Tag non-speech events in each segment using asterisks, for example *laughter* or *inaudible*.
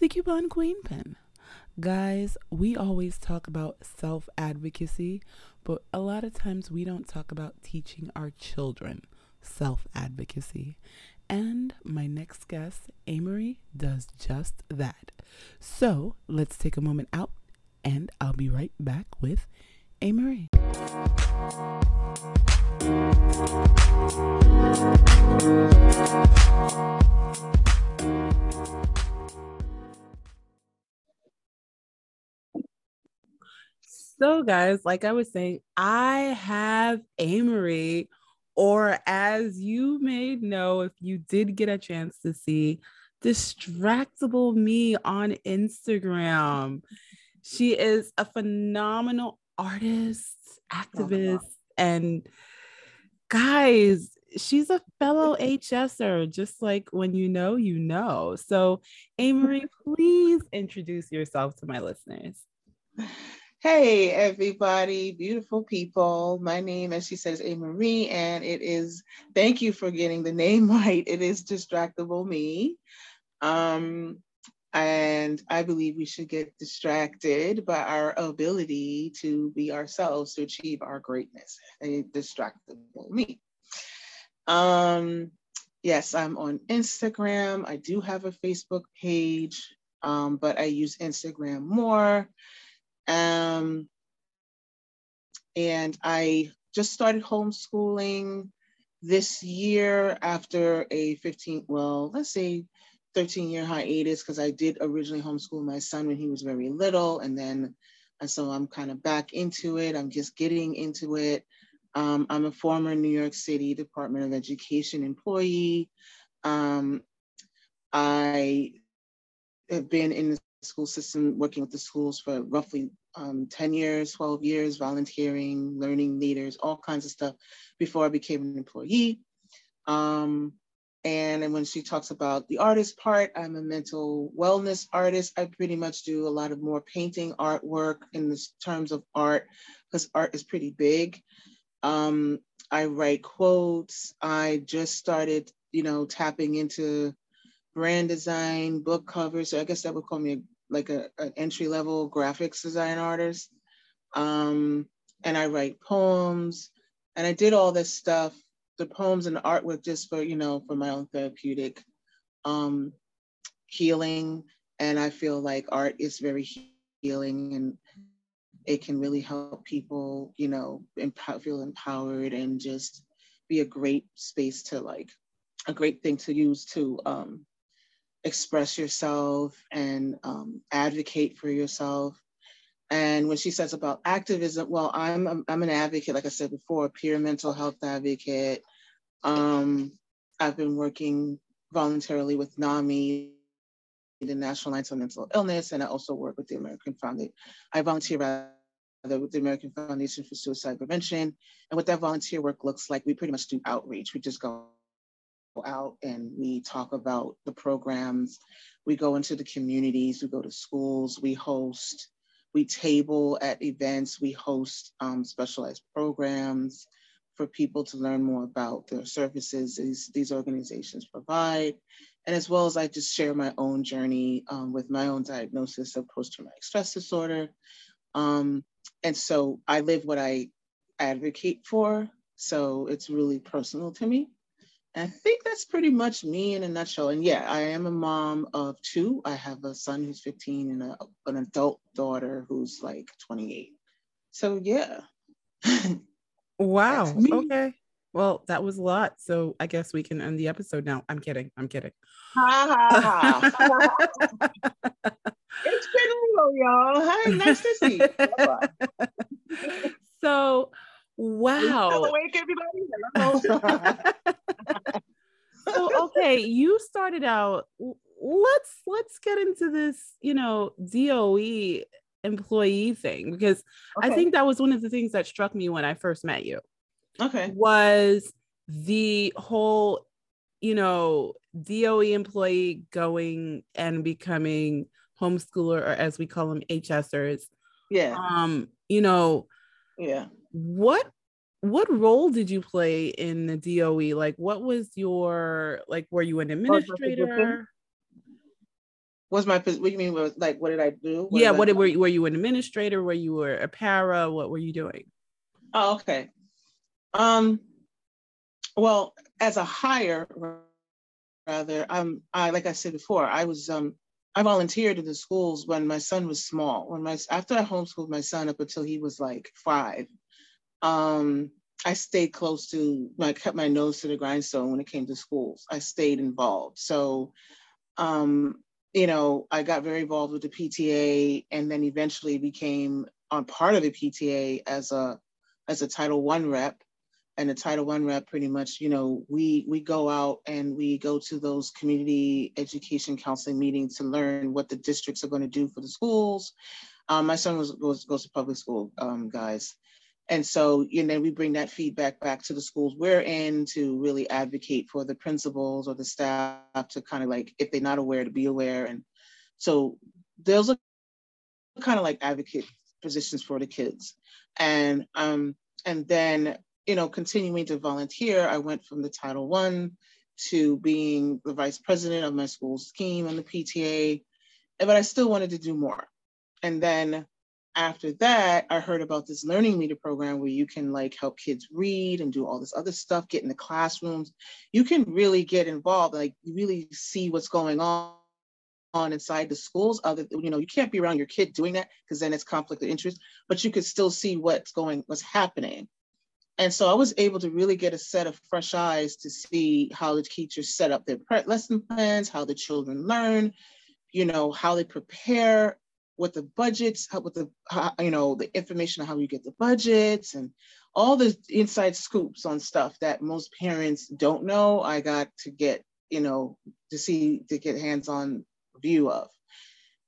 the Coupon Queen Pen. Guys, we always talk about self advocacy, but a lot of times we don't talk about teaching our children self advocacy. And my next guest, Amory, does just that. So let's take a moment out, and I'll be right back with Amory. So, guys, like I was saying, I have Amory, or as you may know, if you did get a chance to see Distractible Me on Instagram. She is a phenomenal artist, activist, and guys, she's a fellow *laughs* HSer, just like when you know, you know. So, Amory, please introduce yourself to my listeners. *sighs* *laughs* Hey, everybody, beautiful people. My name, as she says, A. Marie, and it is, thank you for getting the name *laughs* right. It is Distractable Me. Um, and I believe we should get distracted by our ability to be ourselves to achieve our greatness. A distractible me. Um, yes, I'm on Instagram. I do have a Facebook page, um, but I use Instagram more. Um, and I just started homeschooling this year after a 15, well, let's say 13 year hiatus, because I did originally homeschool my son when he was very little. And then, and so I'm kind of back into it. I'm just getting into it. Um, I'm a former New York City Department of Education employee. Um, I have been in the school system, working with the schools for roughly um, 10 years, 12 years, volunteering, learning leaders, all kinds of stuff before I became an employee. Um, and, and when she talks about the artist part, I'm a mental wellness artist. I pretty much do a lot of more painting artwork in the terms of art, because art is pretty big. Um, I write quotes. I just started, you know, tapping into brand design, book covers. So I guess that would call me a, like a, an entry level graphics design artist. Um, and I write poems. And I did all this stuff, the poems and the artwork just for, you know, for my own therapeutic um, healing. And I feel like art is very healing and it can really help people, you know, feel empowered and just be a great space to like, a great thing to use to um, express yourself and um, advocate for yourself. And when she says about activism, well, I'm, I'm, an advocate, like I said before, a peer mental health advocate. Um, I've been working voluntarily with NAMI, the National Alliance on Mental Illness, and I also work with the American Foundation. I volunteer rather with the American Foundation for Suicide Prevention. And what that volunteer work looks like, we pretty much do outreach. We just go out and we talk about the programs. We go into the communities, we go to schools, we host, we table at events, we host um, specialized programs for people to learn more about the services these, these organizations provide. And as well as I just share my own journey um, with my own diagnosis of post-traumatic stress disorder. Um, and so I live what I advocate for. So it's really personal to me. I think that's pretty much me in a nutshell. And yeah, I am a mom of two. I have a son who's 15 and a, an adult daughter who's like 28. So yeah. *laughs* wow. Okay. Well, that was a lot. So I guess we can end the episode now. I'm kidding. I'm kidding. it's been real, y'all. Hi, nice to see you. *laughs* so Wow. awake, everybody. *laughs* *laughs* so okay, you started out. Let's let's get into this, you know, DOE employee thing because okay. I think that was one of the things that struck me when I first met you. Okay. Was the whole, you know, DOE employee going and becoming homeschooler or as we call them HSers. Yeah. Um, you know, yeah what what role did you play in the DOE? Like, what was your like? Were you an administrator? Was my what do you mean? Was Like, what did I do? What yeah, what did, were you, were you an administrator? Were you were a para? What were you doing? Oh, okay. Um, well, as a hire, rather, um, I like I said before, I was um, I volunteered in the schools when my son was small. When my after I homeschooled my son up until he was like five, um, I stayed close to, I kept my nose to the grindstone when it came to schools. I stayed involved. So, um, you know, I got very involved with the PTA and then eventually became on part of the PTA as a as a Title One rep. And the Title One rep, pretty much, you know, we we go out and we go to those community education counseling meetings to learn what the districts are going to do for the schools. Um, my son was goes, goes to public school, um, guys, and so, you know, we bring that feedback back to the schools we're in to really advocate for the principals or the staff to kind of like, if they're not aware, to be aware. And so those are kind of like advocate positions for the kids. And um, and then, you know, continuing to volunteer, I went from the Title One to being the vice president of my school scheme and the PTA, but I still wanted to do more. And then after that, I heard about this learning leader program where you can like help kids read and do all this other stuff, get in the classrooms. You can really get involved, like you really see what's going on on inside the schools. Other, you know, you can't be around your kid doing that because then it's conflict of interest, but you could still see what's going, what's happening. And so I was able to really get a set of fresh eyes to see how the teachers set up their lesson plans, how the children learn, you know, how they prepare what the budgets, how, what the, how, you know, the information on how you get the budgets and all the inside scoops on stuff that most parents don't know. I got to get, you know, to see, to get hands-on view of.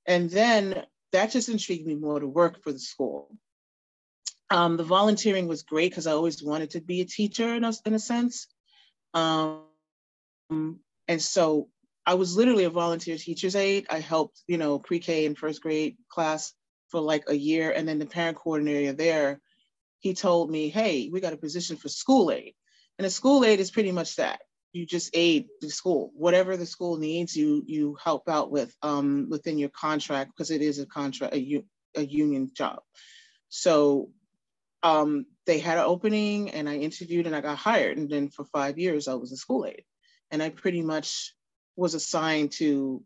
And then that just intrigued me more to work for the school. Um, the volunteering was great because I always wanted to be a teacher in a, in a sense. Um, and so I was literally a volunteer teacher's aide. I helped, you know, pre-K and first grade class for like a year. And then the parent coordinator there, he told me, hey, we got a position for school aide. And a school aide is pretty much that. You just aid the school. Whatever the school needs, you you help out with um, within your contract because it is a contract, a, a union job. So um, they had an opening and I interviewed and I got hired. And then for five years, I was a school aide. And I pretty much was assigned to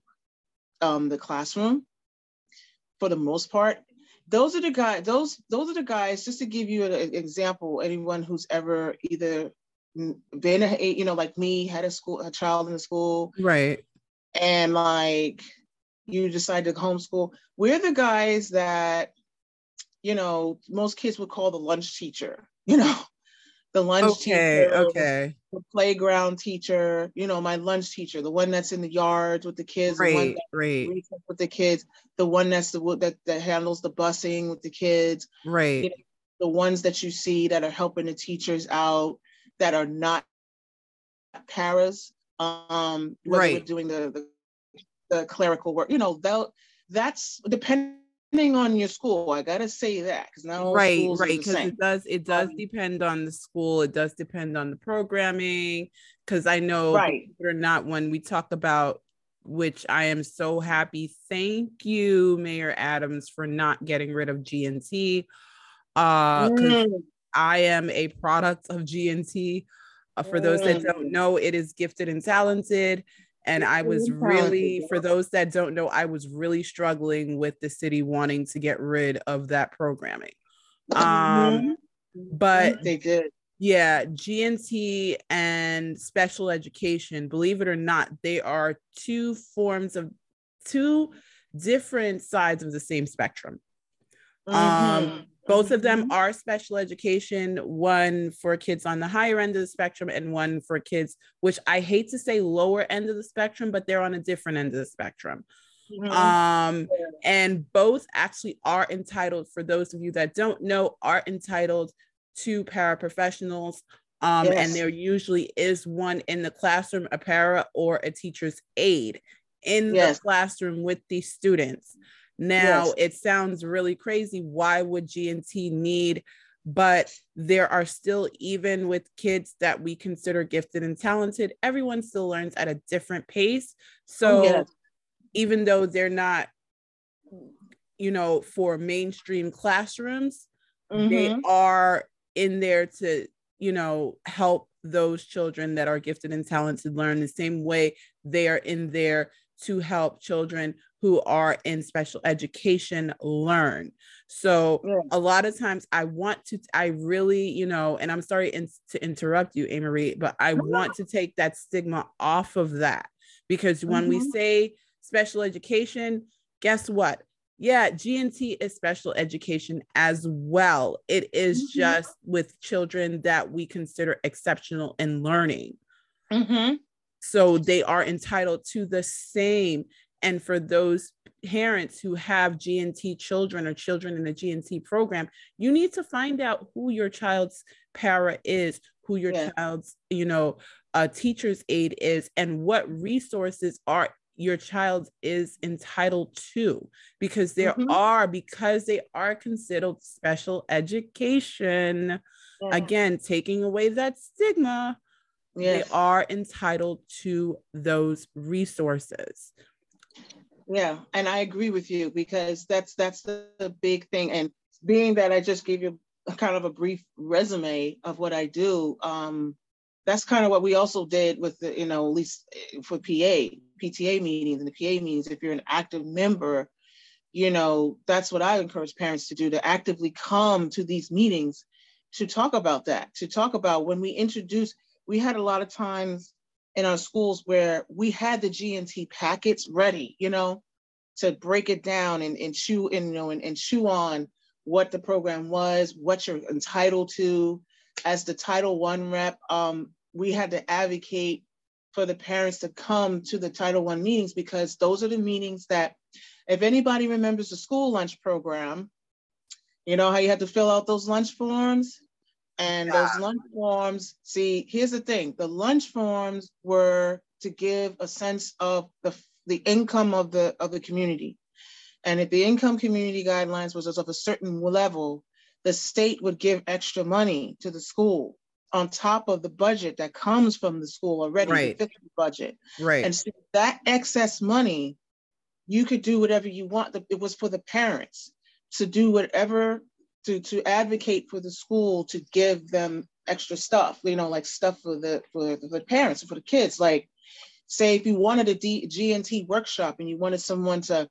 um, the classroom for the most part. Those are the guys, those, those are the guys, just to give you an example, anyone who's ever either been, a, you know, like me, had a school, a child in the school. Right. And like you decide to homeschool. We're the guys that, you know, most kids would call the lunch teacher, you know, *laughs* the lunch okay, teacher, okay, the playground teacher, you know, my lunch teacher, the one that's in the yards with the kids, right, the one right, with the kids, the one that's the that that handles the busing with the kids, right, you know, the ones that you see that are helping the teachers out that are not paras, um, right, doing the, the the clerical work, you know, that that's depending depending on your school. I gotta say that because not all right, right, because it does it does um, depend on the school. It does depend on the programming. Because I know, right, or not, when we talk about which I am so happy. Thank you, Mayor Adams, for not getting rid of G&T. Uh, mm. I am a product of G&T. Uh, for those that don't mm. know, it is gifted and talented. And I was really, for those that don't know, I was really struggling with the city wanting to get rid of that programming. Um, mm-hmm. but they did. Yeah, G&T and special education, believe it or not, they are two forms of two different sides of the same spectrum. Um, mm-hmm. Um, both of them mm-hmm. are special education, one for kids on the higher end of the spectrum and one for kids, which I hate to say lower end of the spectrum, but they're on a different end of the spectrum. Mm-hmm. Um, and both actually are entitled, for those of you that don't know, are entitled to paraprofessionals. Um, yes. And there usually is one in the classroom, a para or a teacher's aide in yes. the classroom with these students. Now yes. it sounds really crazy. Why would G&T need but there are still even with kids that we consider gifted and talented everyone still learns at a different pace so oh, even though they're not you know for mainstream classrooms mm-hmm. they are in there to you know help those children that are gifted and talented learn the same way they are in there to help children who are in special education learn. So yeah. a lot of times I want to, I really, you know, and I'm sorry in, to interrupt you, Marie, but I want to take that stigma off of that because when mm-hmm. we say special education, guess what? Yeah, G&T is special education as well. It is mm-hmm. just with children that we consider exceptional in learning. Mm-hmm. So they are entitled to the same. And for those parents who have G&T children or children in the G&T program, you need to find out who your child's para is, who your yeah. child's, you know, uh, teacher's aide is, and what resources are your child is entitled to because there mm-hmm. are because they are considered special education yeah. again taking away that stigma yes. they are entitled to those resources. Yeah and i agree with you because that's that's the, the big thing. And being that i just gave you a kind of a brief resume of what i do um that's kind of what we also did with the you know at least for pa pta meetings and the pa meetings. If you're an active member you know that's what i encourage parents to do to actively come to these meetings to talk about that to talk about when we introduce we had a lot of times in our schools where we had the G&T packets ready, you know, to break it down and, and chew and you know and, and chew on what the program was, what you're entitled to. As the Title One rep, um, we had to advocate for the parents to come to the Title One meetings because those are the meetings that, if anybody remembers the school lunch program, you know how you had to fill out those lunch forms and yeah. those lunch forms, see, here's the thing the lunch forms were to give a sense of the, the income of the, of the community. And if the income community guidelines was of a certain level, the state would give extra money to the school on top of the budget that comes from the school already, right. the budget. Right. And so that excess money, you could do whatever you want. It was for the parents to do whatever to to advocate for the school to give them extra stuff, you know, like stuff for the for the parents for the kids. Like, say if you wanted a D, G&T workshop and you wanted someone to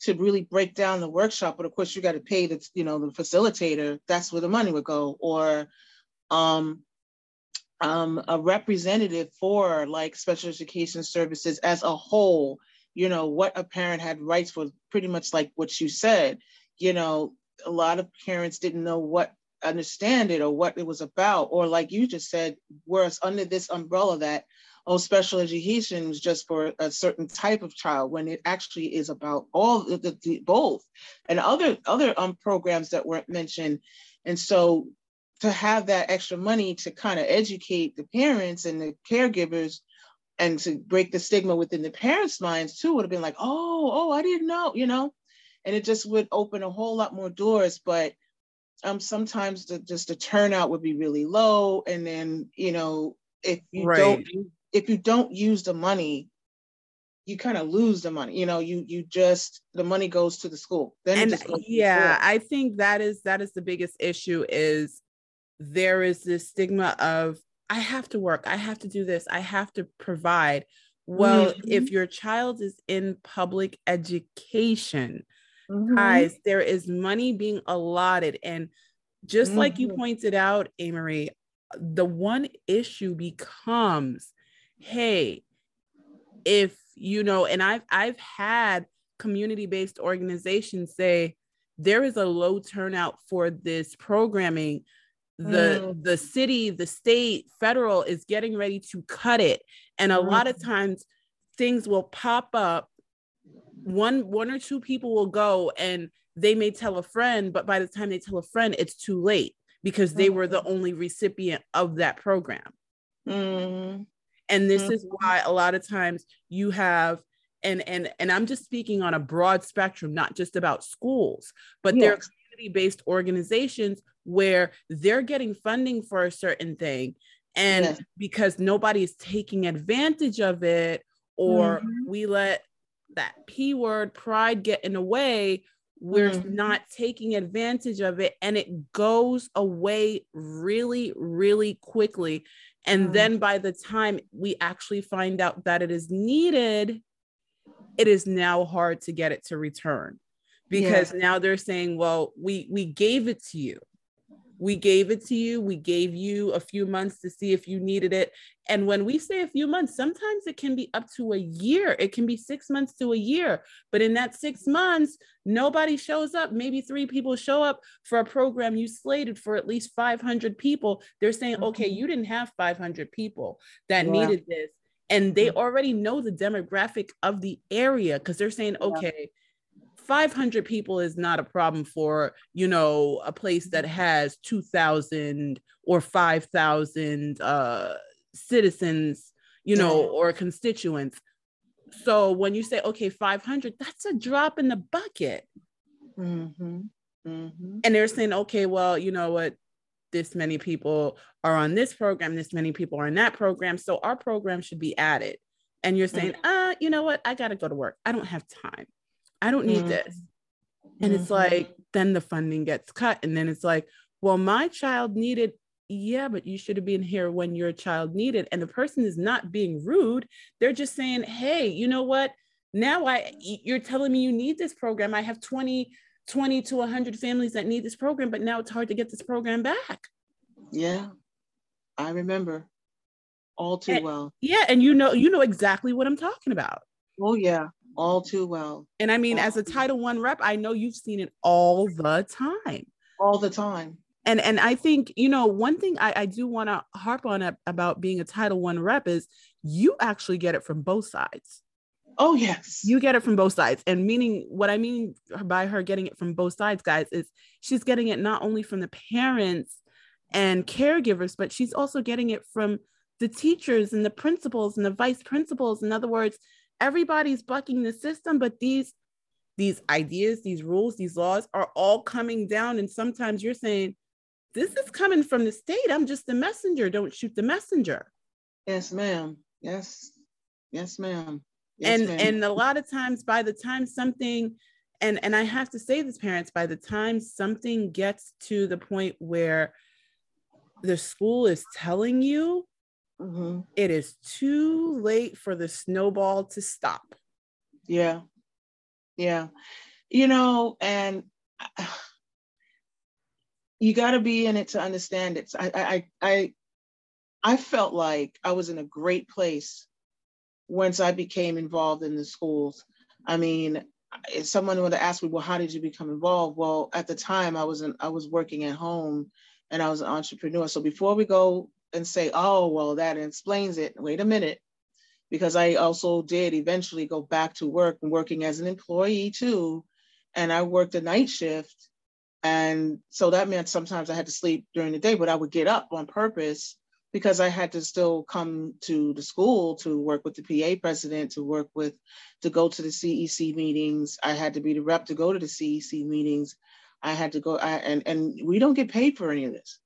to really break down the workshop, but of course you got to pay the you know the facilitator. That's where the money would go, or um, um, a representative for like special education services as a whole. You know what a parent had rights for, pretty much like what you said. You know a lot of parents didn't know what understand it or what it was about. Or like you just said whereas under this umbrella that oh special education is just for a certain type of child when it actually is about all the, the, the both. And other other um, programs that weren't mentioned. And so to have that extra money to kind of educate the parents and the caregivers and to break the stigma within the parents' minds too would have been like, oh, oh, I didn't know, you know and it just would open a whole lot more doors. But um, sometimes the, just the turnout would be really low, and then you know if you right. don't if you don't use the money, you kind of lose the money. You know, you you just the money goes to the school. Then and yeah, I think that is that is the biggest issue is there is this stigma of I have to work, I have to do this, I have to provide. Well, mm-hmm. if your child is in public education, mm-hmm. guys, there is money being allotted. And just mm-hmm. like you mm-hmm. pointed out, Amory, the one issue becomes hey, if you know, and I've I've had community-based organizations say there is a low turnout for this programming the mm. the city the state federal is getting ready to cut it and a mm. lot of mm-hmm. times things will pop up one one or two people will go and they may tell a friend but by the time they tell a friend it's too late because they were the mm-hmm. only recipient of that program mm. and this mm. is why a lot of times you have and and and i'm just speaking on a broad spectrum not just about schools but yes. there are community-based organizations where they're getting funding for a certain thing and yes. because is taking advantage of it or mm-hmm. we let that p word pride get in the way we're mm-hmm. not taking advantage of it and it goes away really really quickly and mm-hmm. then by the time we actually find out that it is needed it is now hard to get it to return because yeah. now they're saying well we we gave it to you we gave it to you. We gave you a few months to see if you needed it. And when we say a few months, sometimes it can be up to a year. It can be six months to a year. But in that six months, nobody shows up. Maybe three people show up for a program you slated for at least 500 people. They're saying, okay, mm-hmm. you didn't have 500 people that yeah. needed this. And they mm-hmm. already know the demographic of the area because they're saying, okay, 500 people is not a problem for you know a place that has 2000 or 5000 uh citizens you know or constituents. So when you say okay 500 that's a drop in the bucket. Mm-hmm. Mm-hmm. and they're saying okay well you know what? This many people are on this program this many people are in that program so our program should be added. And you're saying mm-hmm. uh you know what? I gotta go to work. I don't have time I don't need mm-hmm. this. And mm-hmm. it's like, then the funding gets cut. And then it's like, well, my child needed, yeah, but you should have been here when your child needed. And the person is not being rude. They're just saying, hey, you know what? Now I you're telling me you need this program. I have 20, 20 to 100 families that need this program, but now it's hard to get this program back. Yeah. I remember all too and, well. Yeah, and you know you know exactly what I'm talking about. Oh yeah all too well. And I mean, all as a Title One rep, I know you've seen it all the time. All the time. And and I think you know one thing I, I do want to harp on about being a Title One rep is you actually get it from both sides. Oh yes, you get it from both sides. And meaning what I mean by her getting it from both sides, guys, is she's getting it not only from the parents and caregivers, but she's also getting it from the teachers and the principals and the vice principals. In other words, everybody's bucking the system, but these these ideas, these rules, these laws are all coming down. And sometimes you're saying, this is coming from the state. I'm just the messenger. Don't shoot the messenger. Yes, ma'am. Yes. Yes, ma'am. Yes, and ma'am. and a lot of times by the time something and and I have to say this parents by the time something gets to the point where the school is telling you Mm-hmm. It is too late for the snowball to stop. Yeah. Yeah. You know, and *sighs* you got to be in it to understand it. I, I, I, I felt like I was in a great place once I became involved in the schools. I mean, if someone would have asked me, well, how did you become involved? Well, at the time I was in, I was working at home and I was an entrepreneur. So before we go and say, oh, well, that explains it. Wait a minute. Because I also did eventually go back to work and working as an employee too. And I worked a night shift. And so that meant sometimes I had to sleep during the day, but I would get up on purpose because I had to still come to the school to work with the PA president, to work with, to go to the CEC meetings. I had to be the rep to go to the CEC meetings. I had to go, I, and, and we don't get paid for any of this.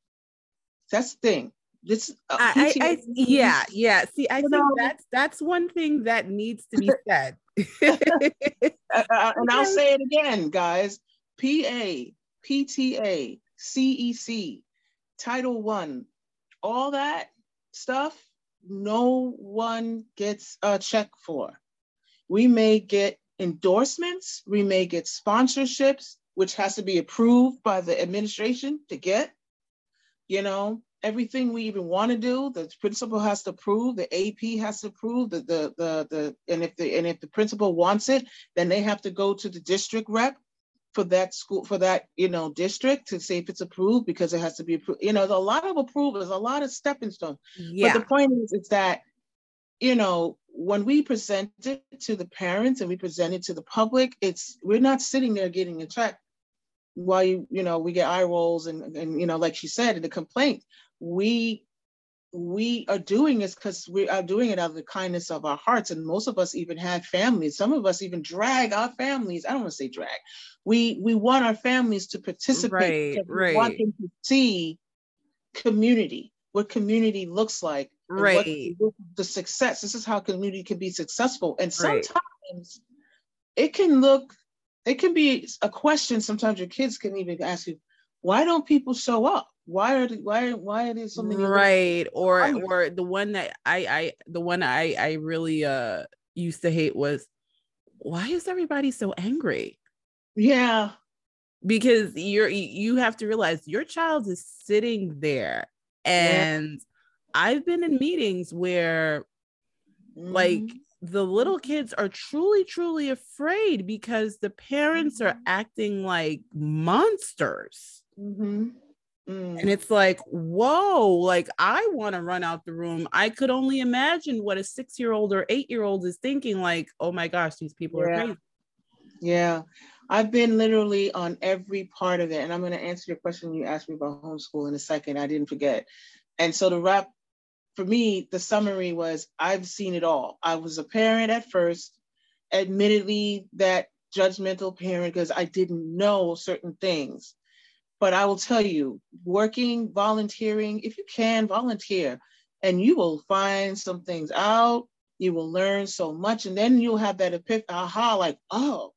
That's the thing this uh, I, I, I, yeah yeah. See i you think know, that's that's one thing that needs to be *laughs* said. *laughs* Uh, uh, and i'll say it again guys. Pa pta cec title one. All that stuff no one gets a check for. We may get endorsements we may get sponsorships which has to be approved by the administration to get you know everything we even want to do, the principal has to approve, the AP has to approve, the, the, the, the, and if the, and if the principal wants it, then they have to go to the district rep for that school, for that, you know, district to see if it's approved because it has to be approved. You know, there's a lot of approvals, a lot of stepping stones. Yeah. But the point is, is that, you know, when we present it to the parents and we present it to the public, it's, we're not sitting there getting a check while you, you know, we get eye rolls and, and, you know, like she said, in the complaint, we we are doing this because we are doing it out of the kindness of our hearts. And most of us even have families. Some of us even drag our families. I don't want to say drag. We we want our families to participate. Right, right. We want them to see community, what community looks like. and what Right. the success. This is how community can be successful. And Right. sometimes it can look, it can be a question. Sometimes your kids can even ask you, why don't people show up? Why are the, why why are there so many right or hungry. or the one that i i the one i i really uh used to hate was why is everybody so angry Yeah, because you're you have to realize your child is sitting there and i've been in meetings where like Mhm. the little kids are truly truly afraid because the parents are acting like monsters Mhm. Mm. and it's like whoa like i want to run out the room i could only imagine what a six year old or eight year old is thinking like oh my gosh these people are crazy Yeah, I've been literally on every part of it. And I'm going to answer your question you asked me about homeschool in a second. I didn't forget. And so the wrap for me, the summary was I've seen it all. I was a parent at first, admittedly, that judgmental parent because I didn't know certain things. But I will tell you, working, volunteering, if you can volunteer, and you will find some things out. You will learn so much, and then you'll have that epiphany, aha, like, oh,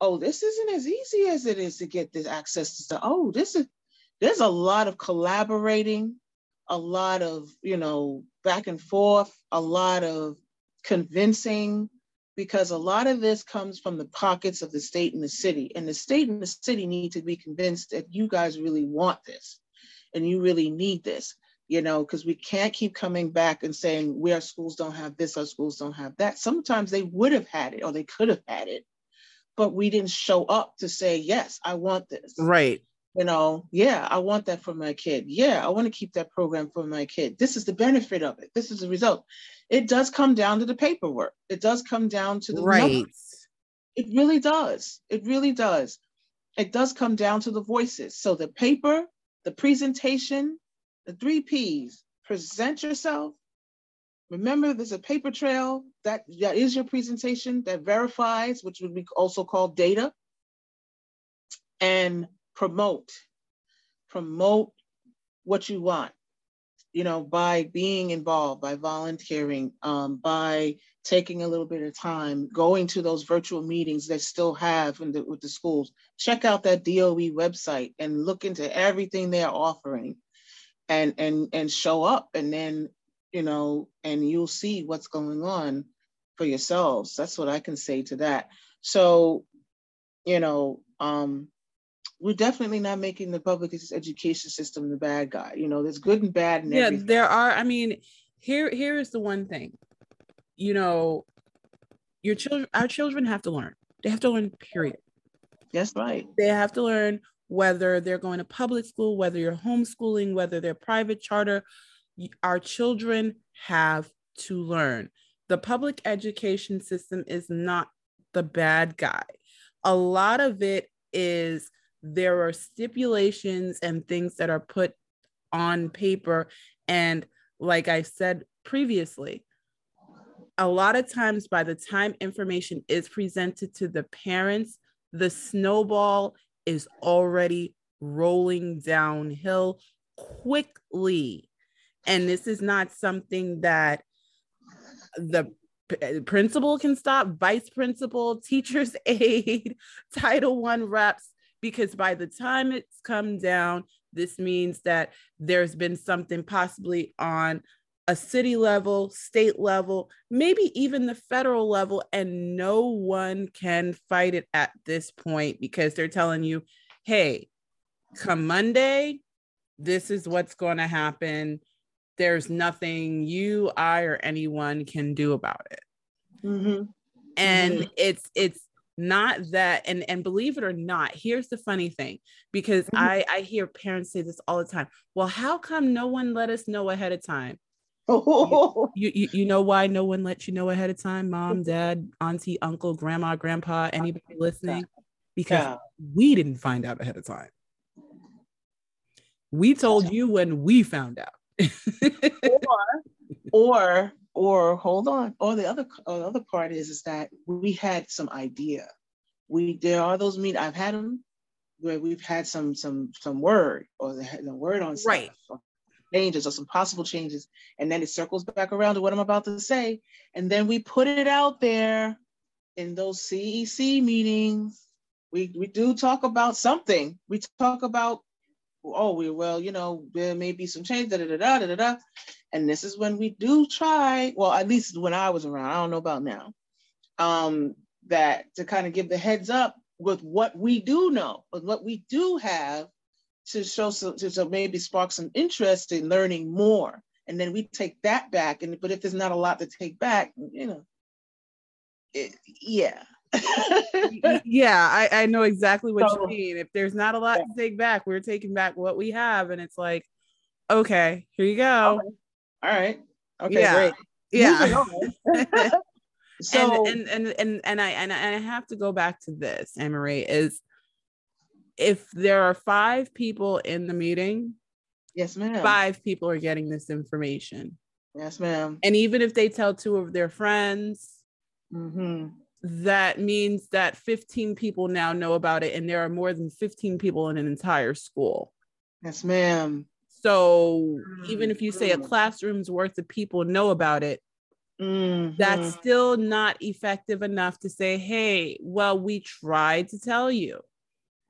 oh, this isn't as easy as it is to get this access to stuff. Oh, this is there's a lot of collaborating, a lot of you know back and forth, a lot of convincing, because a lot of this comes from the pockets of the state and the city, and the state and the city need to be convinced that you guys really want this, and you really need this. You know, because we can't keep coming back and saying we our schools don't have this, our schools don't have that. Sometimes they would have had it or they could have had it, but we didn't show up to say, yes, I want this. right You know, yeah, I want that for my kid. Yeah, I want to keep that program for my kid. This is the benefit of it. This is the result. It does come down to the paperwork. It does come down to the right numbers. It really does. It really does. It does come down to the voices. So the paper, the presentation, the three P's present yourself. Remember, there's a paper trail that, that is your presentation that verifies, which would be also called data, and promote. Promote what you want, you know, by being involved, by volunteering, um, by taking a little bit of time, going to those virtual meetings that still have the, with the schools. Check out that DOE website and look into everything they're offering and and and show up and then you know and you'll see what's going on for yourselves that's what i can say to that so you know um we're definitely not making the public education system the bad guy you know there's good and bad yeah everything. there are i mean here here is the one thing you know your children our children have to learn they have to learn period. That's right. They have to learn whether they're going to public school whether you're homeschooling whether they're private charter our children have to learn. The public education system is not the bad guy. A lot of it is there are stipulations and things that are put on paper. And like i said previously a lot of times by the time information is presented to the parents the snowball is already rolling downhill quickly. And this is not something that the principal can stop vice principal *laughs* teachers aid *laughs* title one reps because by the time it's come down this means that there's been something possibly on a city level, state level, maybe even the federal level, and no one can fight it at this point because they're telling you, hey, come Monday, this is what's going to happen. There's nothing you, I, or anyone can do about it. Mhm. And it's it's not that and and believe it or not here's the funny thing because Mhm. i i hear parents say this all the time well how come no one let us know ahead of time? Mm-hmm. you, you you know why no one lets you know ahead of time? Mom *laughs* dad auntie uncle grandma grandpa anybody listening? Because Yeah. we didn't find out ahead of time. We told you when we found out. *laughs* Or, or, or hold on. Or the other, or the other part is, is that we had some idea. We there are those meet. I've had them where we've had some some some word or the, the word on stuff, right changes or some possible changes, and then it circles back around to what I'm about to say, and then we put it out there in those CEC meetings. We we do talk about something. We talk about oh we well you know there may be some change da da da da da da, and this is when we do try. Well, at least when I was around, I don't know about now. Um, that to kind of give the heads up with what we do know, with what we do have to show some, to, to maybe spark some interest in learning more. And then we take that back. And but if there's not a lot to take back, you know, it, yeah. yeah, I, I know exactly what so, you mean. If there's not a lot yeah. to take back, we're taking back what we have, and it's like, okay, here you go. Okay. All right. Okay, yeah. great. Yeah. *laughs* *laughs* so and, and and and and I and I have to go back to this, Emery, is if there are five people in the meeting, yes, ma'am. Five people are getting this information. Yes, ma'am. And even if they tell two of their friends, mm-hmm. that means that 15 people now know about it, and there are more than 15 people in an entire school. Yes, ma'am. So mm-hmm. even if you say a classroom's worth of people know about it, Mm-hmm. That's still not effective enough to say, hey, well, we tried to tell you.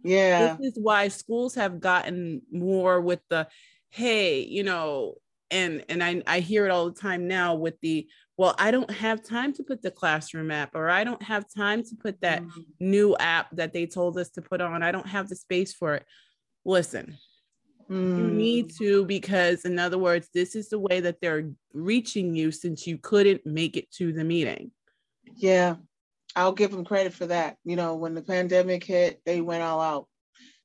Yeah. This is why schools have gotten more with the, hey, you know, and and I, I hear it all the time now with the well i don't have time to put the classroom app or i don't have time to put that mm-hmm. new app that they told us to put on i don't have the space for it listen Mm. You need mm. to, because in other words, this is the way that they're reaching you since you couldn't make it to the meeting. Yeah, I'll give them credit for that. You know, when the pandemic hit, they went all out.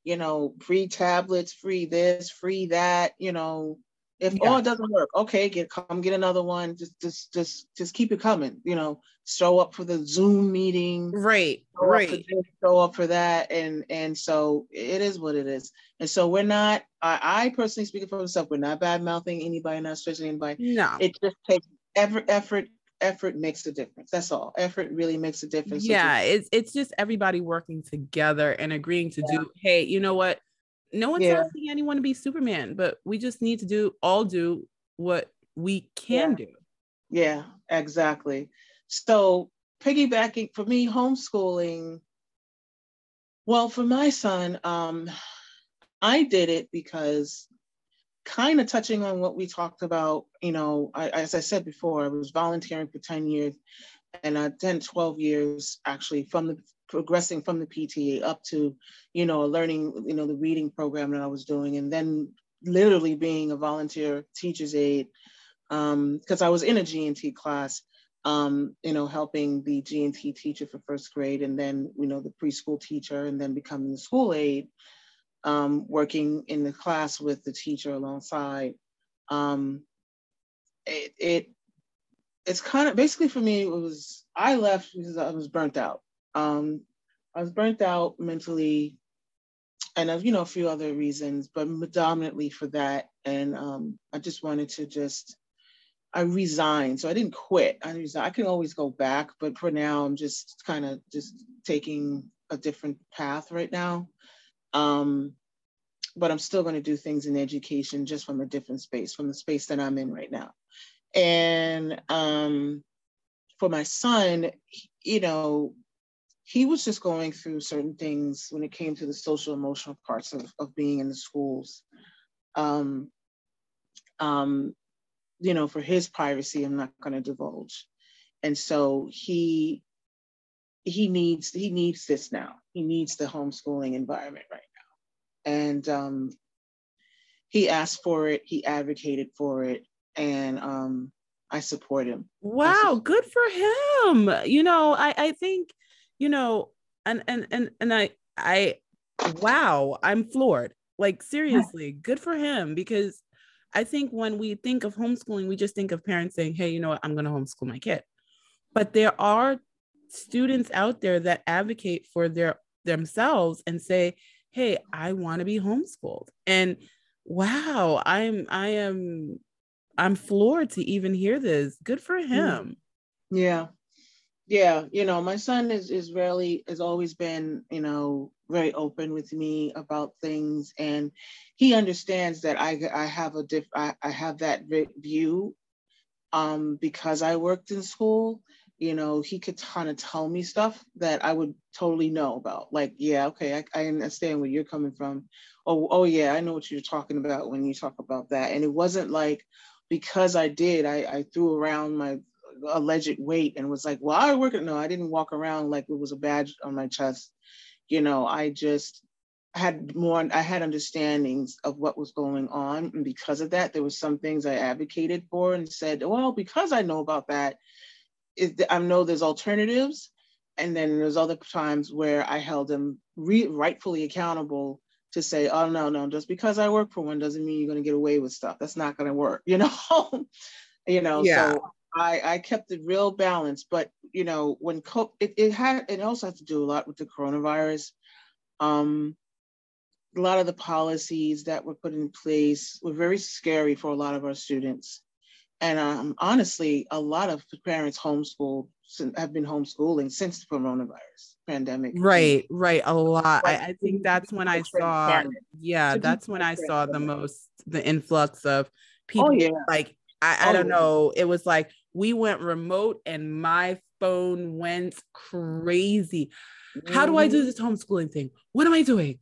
You know, free tablets, free this, free that. You know, if yeah. oh it doesn't work, okay, get come get another one. Just just just just keep it coming. You know, show up for the Zoom meeting. Right. Show right. Up this, show up for that, and and so it is what it is. And so we're not. I, I personally speaking for myself, we're not bad mouthing anybody, not stretching anybody. No. It just takes effort. Effort. Effort makes a difference. That's all. Effort really makes a difference. Yeah, it's it's just everybody working together and agreeing to yeah. do. Hey, you know what? No one's yeah. asking anyone to be Superman, but we just need to do all do what we can yeah. do. Yeah, exactly. So piggybacking for me, homeschooling. Well, for my son, um, I did it because kind of touching on what we talked about, you know, I, as I said before, I was volunteering for 10 years and uh, 10, 12 years actually from the progressing from the PTA up to, you know, learning, you know, the reading program that I was doing, and then literally being a volunteer teacher's aide because um, I was in a G&T class, um, you know, helping the G&T teacher for first grade, and then, you know, the preschool teacher, and then becoming the school aide, um, working in the class with the teacher alongside. Um, it, it it's kind of basically for me it was i left because i was burnt out um, I was burnt out mentally, and of you know a few other reasons, but predominantly for that. And um, I just wanted to just I resigned, so I didn't quit. I resigned. I can always go back, but for now, I'm just kind of just taking a different path right now. Um, but I'm still going to do things in education just from a different space, from the space that I'm in right now. And um, for my son, you know, he was just going through certain things when it came to the social emotional parts of, of being in the schools. Um, um, you know, for his privacy, I'm not going to divulge. And so he he needs he needs this now. He needs the homeschooling environment right now. And um, he asked for it. He advocated for it, and um, I support him. Wow, support good for him. You know, I I think you know, and and and and I I wow, I'm floored. Like seriously, good for him because I think when we think of homeschooling, we just think of parents saying, "Hey, you know what? I'm going to homeschool my kid." But there are students out there that advocate for their themselves and say, "Hey, I want to be homeschooled." And wow, I'm I am I'm floored to even hear this. Good for him. Yeah. Yeah, you know, my son is is really has always been, you know, very open with me about things and he understands that I I have a diff I, I have that view um because I worked in school you know, he could kind of tell me stuff that I would totally know about. Like, yeah, okay, I, I understand where you're coming from. Oh, oh yeah, I know what you're talking about when you talk about that. And it wasn't like because I did, I, I threw around my alleged weight and was like, well, I work. No, I didn't walk around like it was a badge on my chest. You know, I just had more, I had understandings of what was going on. And because of that, there was some things I advocated for and said, well, because I know about that, is I know there's alternatives, and then there's other times where I held them re- rightfully accountable to say, oh no, no, just because I work for one doesn't mean you're going to get away with stuff. That's not going to work, *laughs* you know. you know, yeah. so I I kept it real balanced, but you know when co- it, it had it also had to do a lot with the coronavirus. Um, a lot of the policies that were put in place were very scary for a lot of our students. And um, honestly, a lot of parents homeschool have been homeschooling since the coronavirus pandemic. Right, right. A lot. I, I think that's when I saw, yeah, that's when I saw the most, the influx of people. Oh, yeah. Like, I, I don't know. It was like we went remote and my phone went crazy. How do I do mm-hmm. this homeschooling thing? What am I doing?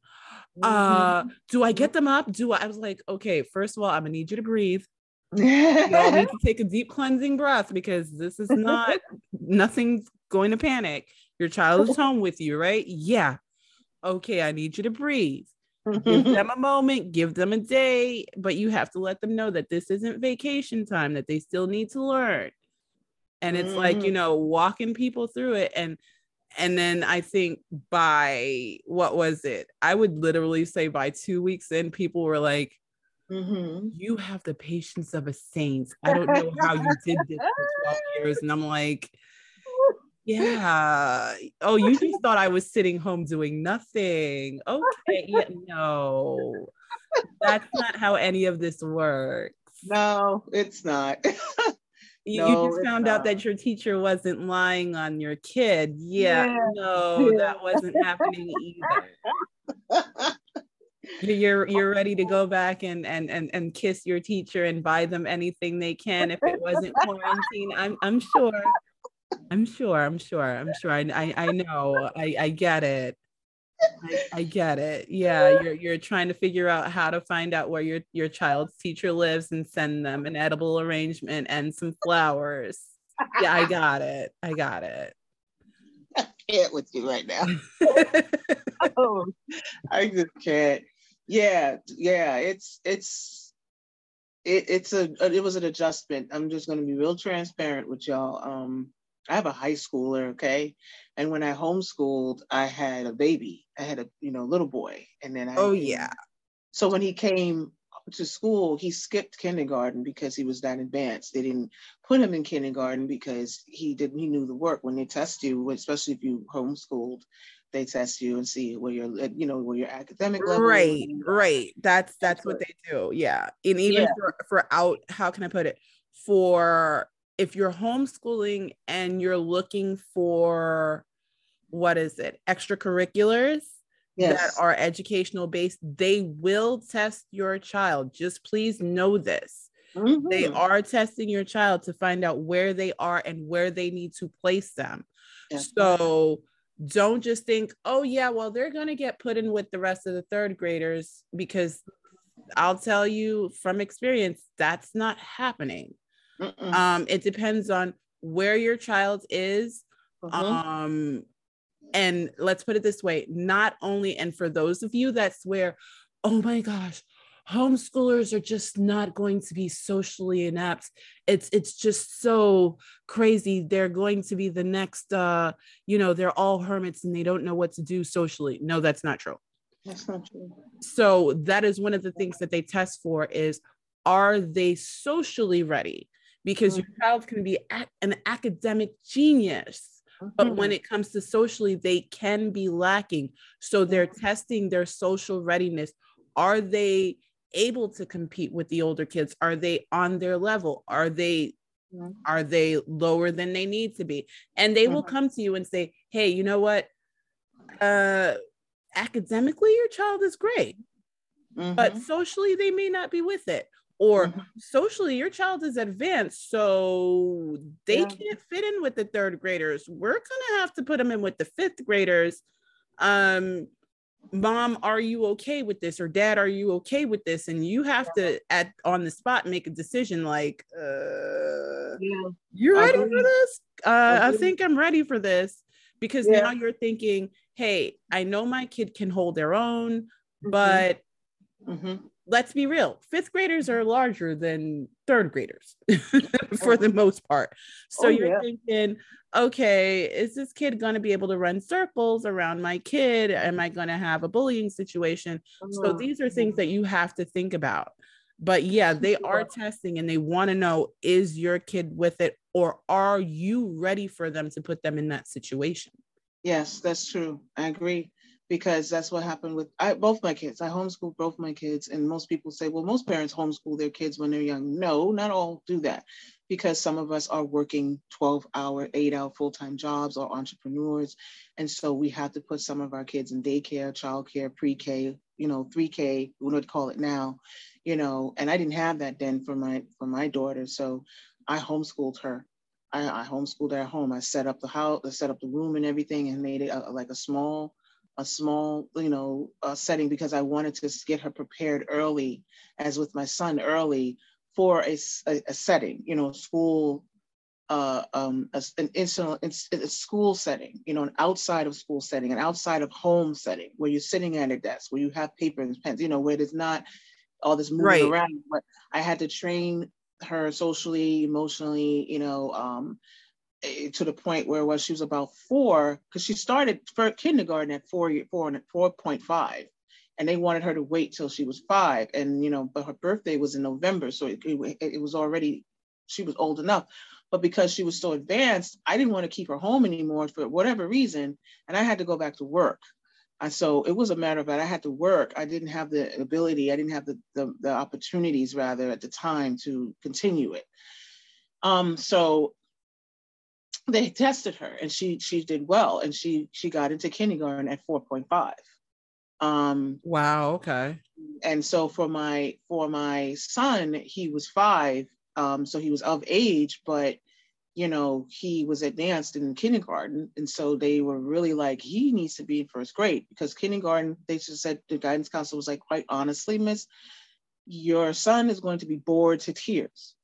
Uh, mm-hmm. do I get them up? Do I, I was like, okay, first of all, I'm gonna need you to breathe y'all need *laughs* to take a deep cleansing breath because this is not *laughs* nothing's going to panic. Your child is home with you, right? Yeah. Okay, I need you to breathe. Give *laughs* them a moment, give them a day, but you have to let them know that this isn't vacation time, that they still need to learn. And it's mm. like, you mm. know, walking people through it. And and then I think by what was it? I would literally say by two weeks in, people were like, Mm-hmm. You have the patience of a saint. I don't know how you did this for 12 years. And I'm like, yeah. Oh, you just thought I was sitting home doing nothing. Okay. Yeah, no, that's not how any of this works. No, it's not. *laughs* you, no, you just found not. out that your teacher wasn't lying on your kid. Yeah, yeah. no, yeah. that wasn't happening either *laughs* you're you're ready to go back and and and and kiss your teacher and buy them anything they can if it wasn't quarantine i'm i'm sure i'm sure i'm sure i'm sure i i, I know i i get it I, I, get it. Yeah, you're you're trying to figure out how to find out where your your child's teacher lives and send them an edible arrangement and some flowers. Yeah, I got it. I got it. I *laughs* can't with you right now. *laughs* oh, I just can't yeah yeah it's it's it, it's a it was an adjustment i'm just going to be real transparent with y'all um i have a high schooler okay? And when i homeschooled i had a baby. I had a you know little boy. And then I, oh yeah. So when he came to school he skipped kindergarten because he was that advanced. They didn't put him in kindergarten because he didn't he knew the work. When they test you especially if you homeschooled they test you and see where you're uh, you know where your academic level right right. That's that's what they do. Yeah. And even yeah. for, for out how can i put it? For if you're homeschooling and you're looking for what is it extracurriculars yes. that are educational based they will test your child just please know this mm-hmm. they are testing your child to find out where they are and where they need to place them yes. so don't just think, oh, yeah, well, they're going to get put in with the rest of the third graders because I'll tell you from experience, that's not happening. Um, it depends on where your child is. Uh-huh. Um, and let's put it this way not only, and for those of you that swear, oh my gosh, homeschoolers are just not going to be socially inept. It's it's just so crazy. They're going to be the next uh you know they're all hermits and they don't know what to do socially. No that's not true. That's not true. So that is one of the things that they test for is are they socially ready because mm-hmm. your child can be an academic genius but when mm-hmm. it comes to socially they can be lacking so they're mm-hmm. testing their social readiness are they able to compete with the older kids? Are they on their level? Are they mm-hmm. are they lower than they need to be? And they mm-hmm. will come to you and say, "Hey, you know what? Uh academically your child is great. Mm-hmm. But socially they may not be with it." Or mm-hmm. socially, your child is advanced, so they yeah. can't fit in with the third graders. We're gonna have to put them in with the fifth graders um mom are you okay with this or dad are you okay with this and you have to at on the spot make a decision like uh yeah. you're ready for this uh I, I, think i'm ready for this because yeah. now you're thinking hey i know my kid can hold their own mm-hmm. but mm-hmm. Let's be real fifth graders are larger than third graders *laughs* for the most part so oh, you're yeah. thinking okay, is this kid going to be able to run circles around my kid? Am I going to have a bullying situation? So mm-hmm. these are things that you have to think about. But yeah, they *laughs* are testing and they want to know is your kid with it or are you ready for them to put them in that situation? Yes, that's true. I agree because that's what happened with I, both my kids. I homeschool both my kids, and most people say, well, most parents homeschool their kids when they're young. No, not all do that because some of us are working 12 hour, eight hour full time jobs or entrepreneurs. And so we have to put some of our kids in daycare, childcare, pre K, you know, 3K, we would call it now, you know, and I didn't have that then for my for my daughter. So I homeschooled her. I, I homeschooled her at home. I set up the house, I set up the room and everything and made it a, like a small, a small, you know, uh, setting because I wanted to get her prepared early, as with my son early for a, a, a setting, you know, school, uh, um, a, an institutional, a school setting, you know, an outside of school setting, an outside of home setting where you're sitting at a desk, where you have paper and pens, you know, where there's not all this moving right. around. But I had to train her socially, emotionally, you know, um, to the point where was she was about four because she started for kindergarten at four four and four point five. And they wanted her to wait till she was five. And you know but her birthday was in november so it, it, it, was already she was old enough. But because she was so advanced i didn't want to keep her home anymore for whatever reason and i had to go back to work. And so it was a matter of that i had to work. I didn't have the ability i didn't have the, the, the opportunities rather at the time to continue it. Um, so they tested her and she she did well and she she got into kindergarten at 4.5 um, wow. Okay. And so for my for my son, he was five, um, so he was of age, but you know he was advanced in kindergarten, and so they were really like he needs to be in first grade because kindergarten. They just said the guidance counselor was like, quite honestly, Miss, your son is going to be bored to tears,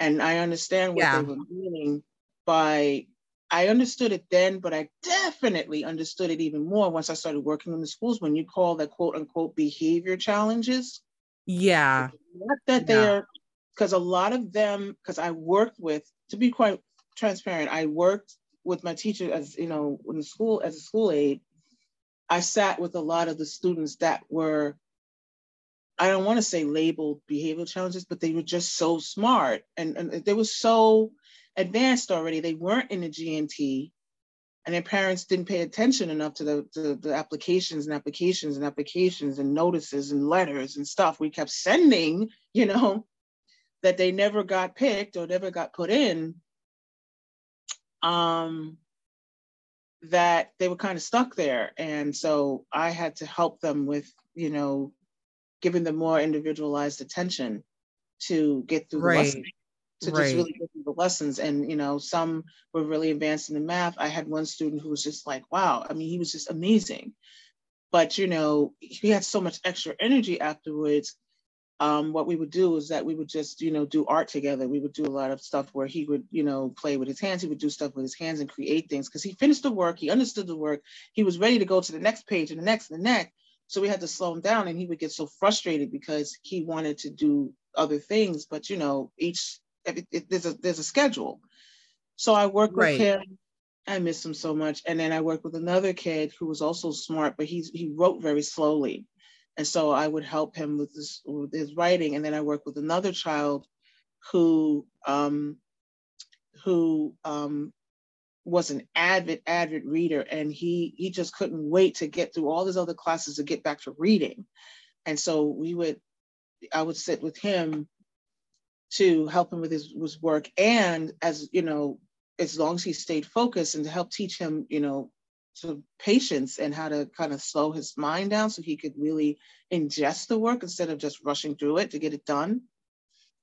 and I understand what yeah. they were meaning by I understood it then, but I definitely understood it even more once I started working in the schools when you call that quote unquote behavior challenges. Yeah. Not that they're, because a lot of them, because I worked with, to be quite transparent, I worked with my teacher as, you know, in the school, as a school aide. I sat with a lot of the students that were, I don't want to say labeled behavioral challenges, but they were just so smart and, and they were so, advanced already. They weren't in the G&T and their parents didn't pay attention enough to the, to the applications and applications and applications and notices and letters and stuff we kept sending, you know, *laughs* that they never got picked or never got put in. Um, that they were kind of stuck there. And so I had to help them with, you know, giving them more individualized attention to get through right. the lesson to right. just really the lessons. And, you know, some were really advanced in the math. I had one student who was just like, wow, I mean, he was just amazing. But, you know, he had so much extra energy afterwards. Um, what we would do is that we would just, you know, do art together. We would do a lot of stuff where he would, you know, play with his hands. He would do stuff with his hands and create things because he finished the work. He understood the work. He was ready to go to the next page and the next and the next. So we had to slow him down and he would get so frustrated because he wanted to do other things. But, you know, each it, it, there's a there's a schedule. So I work with right. him. I miss him so much. And then I worked with another kid who was also smart, but he's he wrote very slowly. And so I would help him with this with his writing. And then I worked with another child who um, who um, was an avid avid reader, and he he just couldn't wait to get through all his other classes to get back to reading. And so we would I would sit with him to help him with his, his work. And as you know, as long as he stayed focused and to help teach him, you know, to patience and how to kind of slow his mind down so he could really ingest the work instead of just rushing through it to get it done.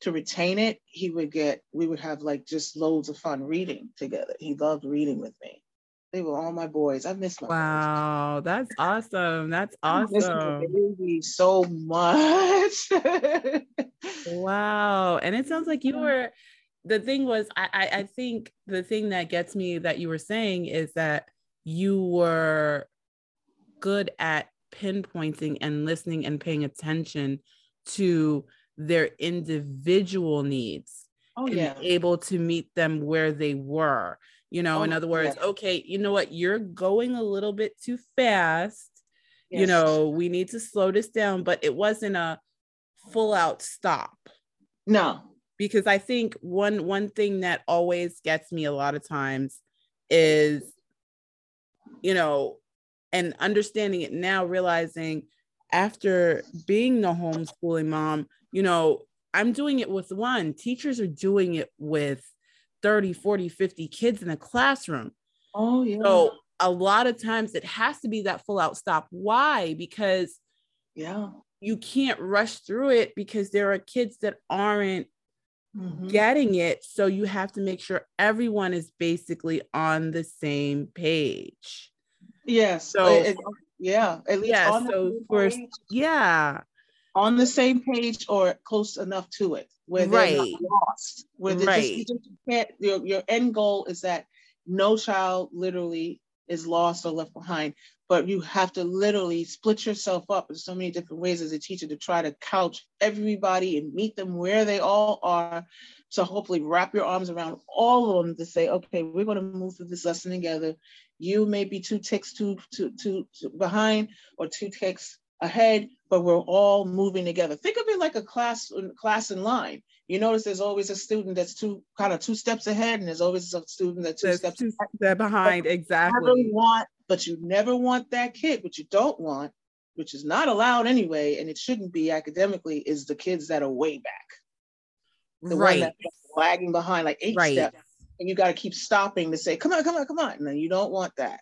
To retain it, he would get, we would have like just loads of fun reading together. He loved reading with me. They were all my boys. I miss my wow, boys. that's *laughs* awesome. That's awesome. baby so much. *laughs* wow. And it sounds like you were the thing was I, I I think the thing that gets me that you were saying is that you were good at pinpointing and listening and paying attention to their individual needs oh, yeah. able to meet them where they were you know oh, in other words yeah. okay you know what you're going a little bit too fast yes. you know we need to slow this down but it wasn't a full out stop no because i think one one thing that always gets me a lot of times is you know, and understanding it now, realizing after being the homeschooling mom, you know, I'm doing it with one, teachers are doing it with 30, 40, 50 kids in a classroom. Oh, yeah. So a lot of times it has to be that full out stop. Why? Because yeah, you can't rush through it because there are kids that aren't mm-hmm. getting it. So you have to make sure everyone is basically on the same page. Yes. So it, yeah, at least yeah. so for page, yeah, on the same page or close enough to it where they're right. not lost. Where right. Just, just can't, your your end goal is that no child literally is lost or left behind. But you have to literally split yourself up in so many different ways as a teacher to try to couch everybody and meet them where they all are. So hopefully wrap your arms around all of them to say, okay, we're going to move through this lesson together. You may be two ticks too, too, too, too behind or two ticks ahead, but we're all moving together. Think of it like a class class in line. You notice there's always a student that's two kind of two steps ahead, and there's always a student that's two there's steps two behind. behind. Exactly. You never want, but you never want that kid. What you don't want, which is not allowed anyway, and it shouldn't be academically, is the kids that are way back. The right. one that's lagging behind like eight right. steps and you got to keep stopping to say, "Come on, come on, come on," and then you don't want that.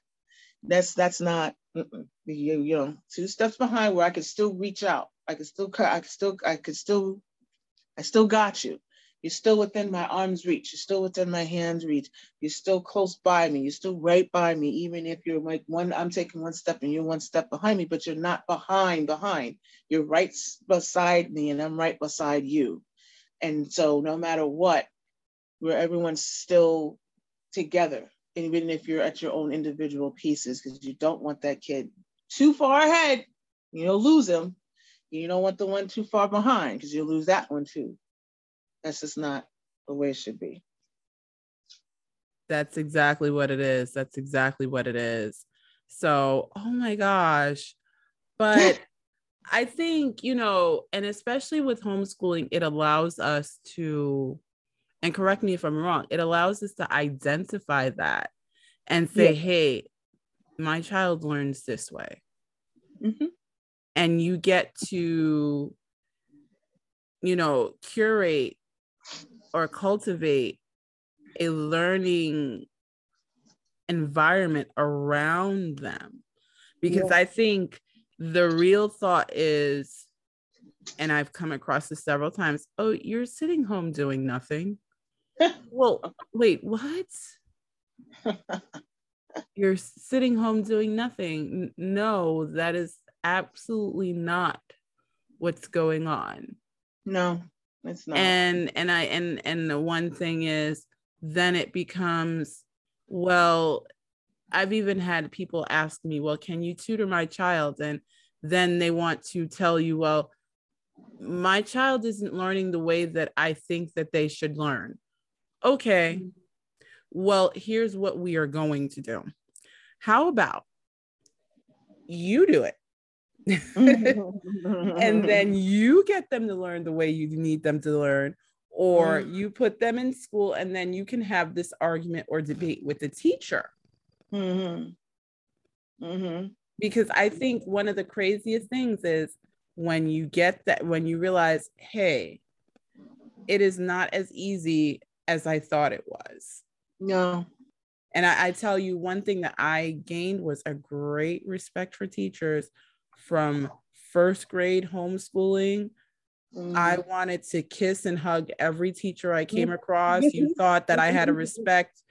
That's that's not you, you know two steps behind where I can still reach out. I can still I can still I could still I still got you. You're still within my arm's reach. You're still within my hand's reach. You're still close by me. You're still right by me, even if you're like one, I'm taking one step and you're one step behind me, but you're not behind, behind. You're right beside me and I'm right beside you. And so no matter what, where everyone's still together, even if you're at your own individual pieces, because you don't want that kid too far ahead, you know, lose him. You don't want the one too far behind because you'll lose that one too. That's just not the way it should be. That's exactly what it is. That's exactly what it is. So, oh my gosh. But *laughs* I think, you know, and especially with homeschooling, it allows us to and correct me if I'm wrong, it allows us to identify that and say, yeah. hey, my child learns this way. Mm-hmm. And you get to, you know, curate or cultivate a learning environment around them. Because yeah. I think the real thought is, and I've come across this several times oh, you're sitting home doing nothing well, wait, what? *laughs* You're sitting home doing nothing. No, that is absolutely not what's going on. No, it's not. And and I and and the one thing is then it becomes well I've even had people ask me, well, can you tutor my child? And then they want to tell you, well, my child isn't learning the way that I think that they should learn okay, mm-hmm. well, here's what we are going to do. How about you do it? *laughs* and then *laughs* you get them to learn the way you need them to learn, or mm-hmm. you put them in school and then you can have this argument or debate with the teacher. Mm-hmm. Mm-hmm. Because I think one of the craziest things is when you get that when you realize hey it is not as easy as i thought it was No. and I, I tell you one thing that i gained was a great respect for teachers from first grade homeschooling I Mhm. wanted to kiss and hug every teacher I came across. You mm-hmm. thought that I had a mm-hmm. respect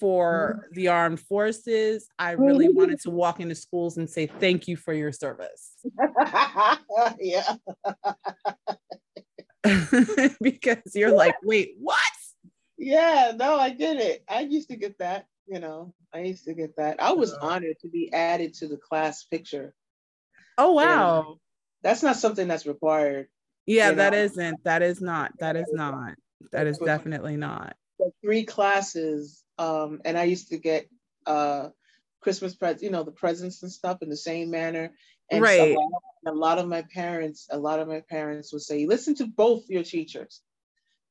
for mm-hmm. the armed forces. I really wanted to walk into schools and say thank you for your service *laughs* yeah. *laughs* because you're like, wait, what? Yeah, no, I get it. I used to get that, you know, I used to get that. I was honored to be added to the class picture. Oh, wow. That's not something that's required. Yeah, that isn't. That is not. That is not. That is definitely not. Three classes, um, and I used to get uh Christmas presents, you know, the presents and stuff in the same manner. And Right. lot- a lot of my parents, a lot of my parents would say, listen to both your teachers.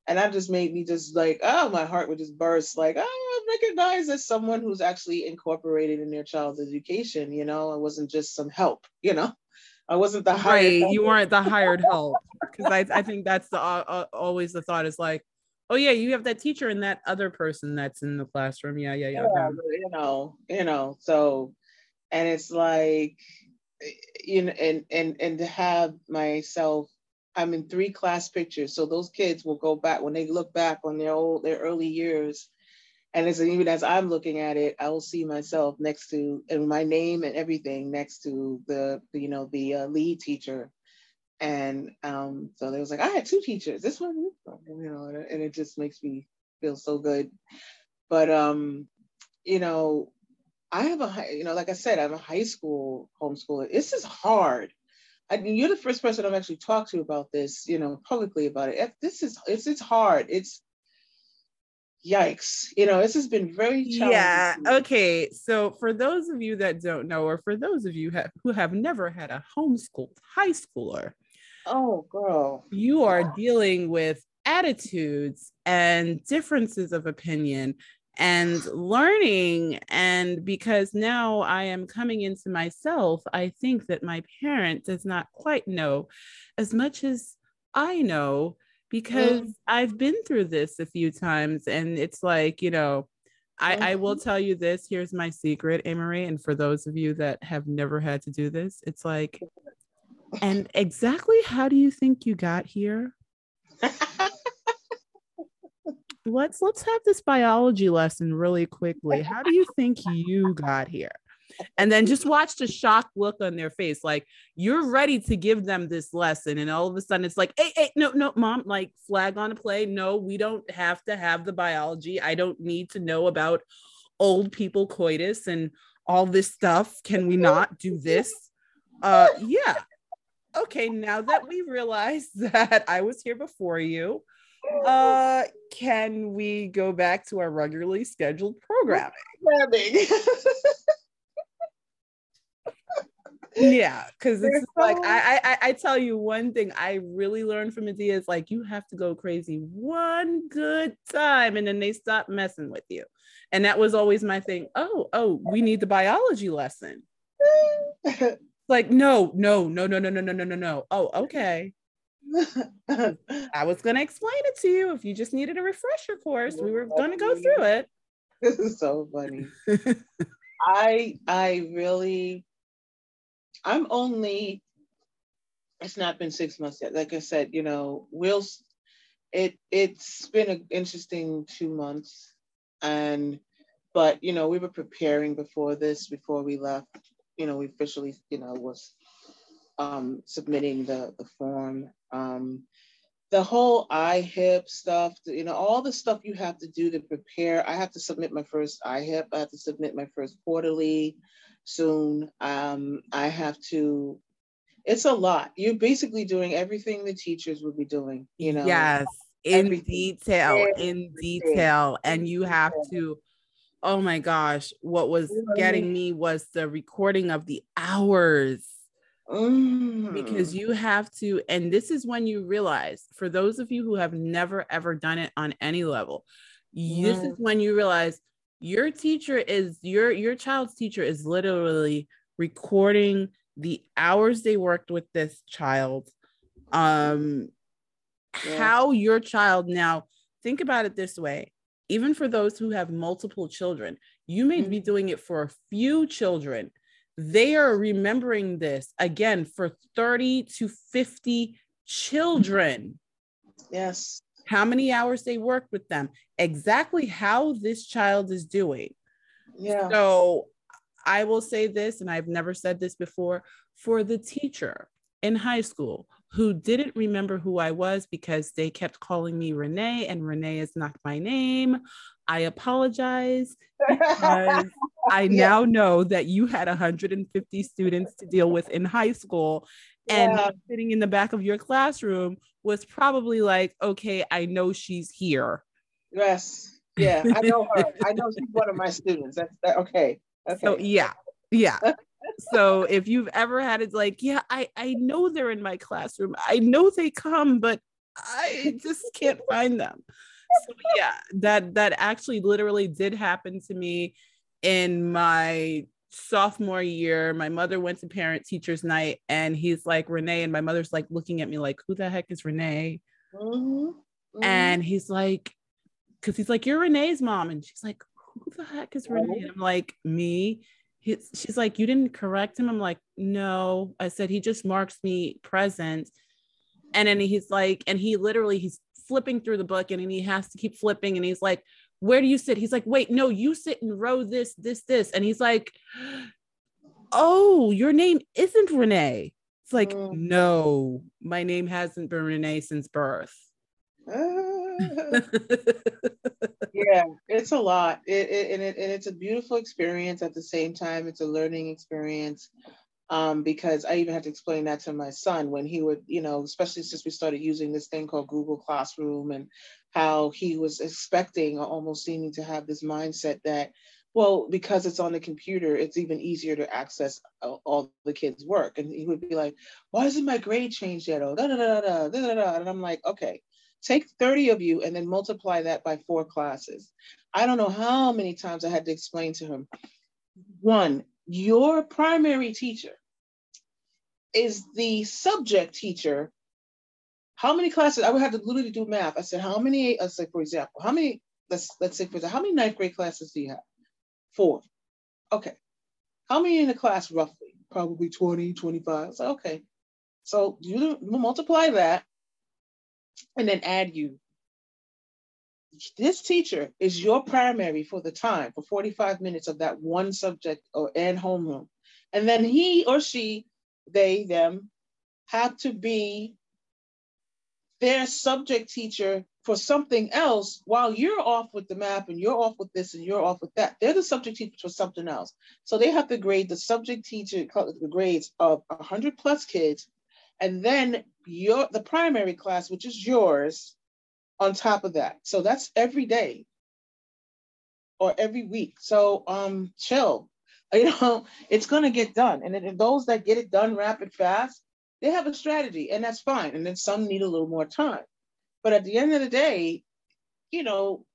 And that just made me just like, oh, my heart would just burst. Like, oh, I recognize as someone who's actually incorporated in their child's education. You know, I wasn't just some help. You know, I wasn't the hired Right. help. You weren't the hired help. Because I, I think that's the uh, uh, always the thought is like, oh yeah, you have that teacher and that other person that's in the classroom. Yeah, yeah, yeah. yeah, you know, you know, so and it's like you know, and and and to have myself, I'm in three class pictures. So those kids will go back when they look back on their old their early years. And as even as I'm looking at it, I will see myself next to and my name and everything next to the, you know the uh, lead teacher, and um, so they was like, I had two teachers. This one, you know, and it- and it just makes me feel so good. But um, you know, I have a high, you know, like I said, I'm a high school homeschooler. This is hard. I mean, you're the first person I've actually talked to about this, you know, publicly about it. This is it's it's hard. It's yikes. You know, this has been very challenging. Yeah. Okay. So for those of you that don't know, or for those of you have, who have never had a homeschooled high schooler, Oh, girl. you are dealing with attitudes and differences of opinion and learning. And because now I am coming into myself, I think that my parent does not quite know as much as I know because mm. I've been through this a few times. And it's like, you know, I, I will mm-hmm. tell you this here's my secret, Amory. And for those of you that have never had to do this, it's like, *laughs* and exactly how do you think you got here? Let's let's have this biology lesson really quickly. How do you think you got here? And then just watch the shocked look on their face, like you're ready to give them this lesson, and all of a sudden it's like, hey, hey, no, no, mom, like flag on a play. No, we don't have to have the biology. I don't need to know about old people coitus and all this stuff. Can we not do this? Uh, yeah. Okay, now that we realize *laughs* that I was here before you, uh, can we go back to our regularly scheduled programming? Yeah, because it's They're like I, I I- I tell you one thing I really learned from Madea is like you have to go crazy one good time and then they stop messing with you. And that was always my thing. Oh, oh, we need the biology lesson. *laughs* Like, no, no, no, no, no, no, no, no, no, no. Oh, okay. *laughs* I was gonna explain it to you if you just needed a refresher course. We were gonna go through it. this *laughs* is so funny. I I really I'm only it's not been six months yet. Like I said, you know, we'll it it's been an interesting two months and but you know we were preparing before this before we left you know we officially you know was um submitting the the form um the whole IHIP stuff, you know, all the stuff you have to do to prepare. I have to submit my first IHIP. I have to submit my first quarterly soon. Um, I have to, it's a lot. You're basically doing everything the teachers would be doing, you know. yes, in everything. detail, in detail. And you have to, oh my gosh, what was You know what I getting me was the recording of the hours. Mm. because you have to and this is when you realize for those of you who have never ever done it on any level y- this is when you realize your teacher is your your child's teacher is literally recording the hours they worked with this child, um, yeah. how your child now think about it this way even for those who have multiple children, you may mm-hmm. be doing it for a few children. They are remembering this again for 30 to 50 children. Yes. How many hours they worked with them, exactly how this child is doing. Yeah. So I will say this, and I've never said this before for the teacher in high school who didn't remember who I was because they kept calling me Renee, and Renee is not my name. I apologize *laughs* because I yeah. now know that you had 150 students to deal with in high school. And yeah. sitting in the back of your classroom was probably like, okay, I know she's here. Yes. Yeah, I know her. I know she's one of my *laughs* students. That's that, okay. Okay. So yeah, yeah *laughs* so if you've ever had it like yeah i i know they're in my classroom i know they come but i just can't find them so yeah that that actually literally did happen to me in my sophomore year my mother went to parent teachers night and he's like renee and my mother's like looking at me like who the heck is renee mm-hmm. Mm-hmm. and he's like because he's like you're renee's mom and she's like who the heck is renee and i'm like me He's, she's like, You didn't correct him? I'm like, No. I said, He just marks me present. And then he's like, and he literally, he's flipping through the book and, and he has to keep flipping. And he's like, Where do you sit? He's like, Wait, no, you sit in row this, this, this. And he's like, Oh, your name isn't Renee. It's like, mm. No, my name hasn't been Renee since birth. *laughs* yeah, it's a lot. It, it, and, it, and it's a beautiful experience at the same time. It's a learning experience um, because I even had to explain that to my son when he would, you know, especially since we started using this thing called Google Classroom and how he was expecting or almost seeming to have this mindset that, well, because it's on the computer, it's even easier to access all the kids' work. And he would be like, why isn't my grade changed yet? Oh, da da da da da da. And I'm like, okay, Take 30 of you and then multiply that by four classes. I don't know how many times I had to explain to him. One, your primary teacher is the subject teacher. How many classes? I would have to literally do math. I said, how many? Uh, I said, for example, how many? Let's let's say for example, how many ninth grade classes do you have? Four. Okay. How many in the class roughly? Probably 20, 25. So okay. So you multiply that and then add you. This teacher is your primary for the time, for 45 minutes of that one subject or and homeroom. And then he or she, they, them, have to be their subject teacher for something else while you're off with the map and you're off with this and you're off with that. They're the subject teacher for something else. So they have to grade the subject teacher the grades of 100 plus kids and then your the primary class, which is yours, on top of that. So that's every day or every week. So um, chill. *laughs* You know, it's gonna get done. And then those that get it done rapid fast, they have a strategy, and that's fine. And then some need a little more time. But at the end of the day, you know,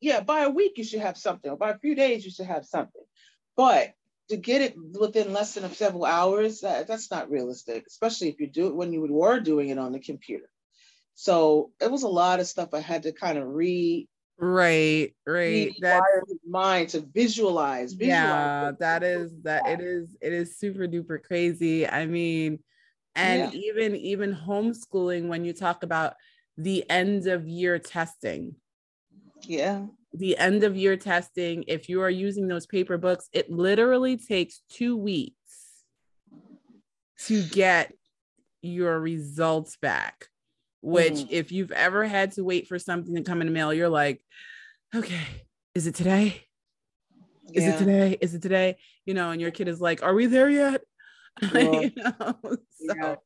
yeah, by a week you should have something, or by a few days you should have something. But to get it within less than several hours, that, that's not realistic, especially if you do it when you were doing it on the computer. So it was a lot of stuff I had to kind of read. Right, right. That mind to visualize, visualize. Yeah, that is that it is it is super duper crazy. I mean, and yeah. even even homeschooling when you talk about the end of year testing. Yeah the end of year testing, if you are using those paper books, it literally takes two weeks to get your results back. Which, mm. if you've ever had to wait for something to come in the mail, you're like, okay, is it today? Is yeah. it today? Is it today? You know, and your kid is like, are we there yet? *laughs* you know? so, yeah.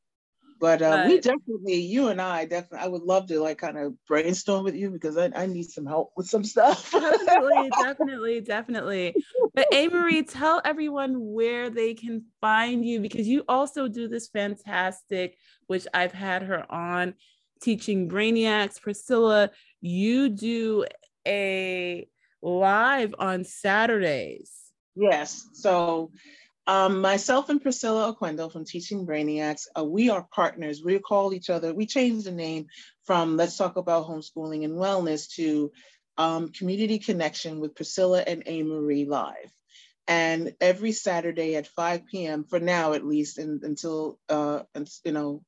But, uh, we definitely, you and I definitely, I would love to like kind of brainstorm with you because I, I need some help with some stuff. *laughs* definitely, definitely, definitely. But Marie, tell everyone where they can find you because you also do this fantastic, which I've had her on teaching Brainiacs. Priscilla, you do a live on Saturdays. Yes. So Um, myself and Priscilla Oquendo from Teaching Brainiacs, uh, we are partners. We call each other, we changed the name from Let's Talk About Homeschooling and Wellness to um, Community Connection with Priscilla and A. Marie Live. And every Saturday at 5 p.m., for now at least, and until, uh, you know,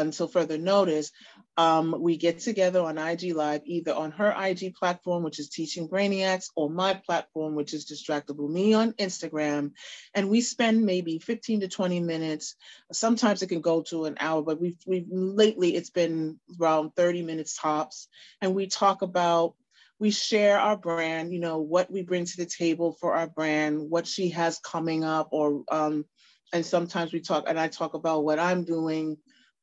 until further notice, um, we get together on IG Live, either on her IG platform, which is Teaching Brainiacs, or my platform, which is Distractible Me on Instagram. And we spend maybe 15 to 20 minutes. Sometimes it can go to an hour, but we've, we've lately it's been around 30 minutes tops. And we talk about we share our brand, you know, what we bring to the table for our brand, what she has coming up, or um, and sometimes we talk, and I talk about what I'm doing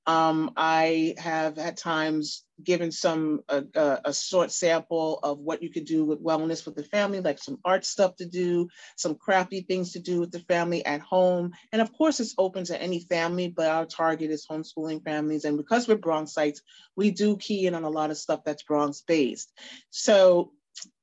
um, I have at times given some a, a, a, short sample of what you could do with wellness with the family, like some art stuff to do, some crafty things to do with the family at home. And of course, it's open to any family, but our target is homeschooling families. And because we're Bronxites, we do key in on a lot of stuff that's Bronx based. So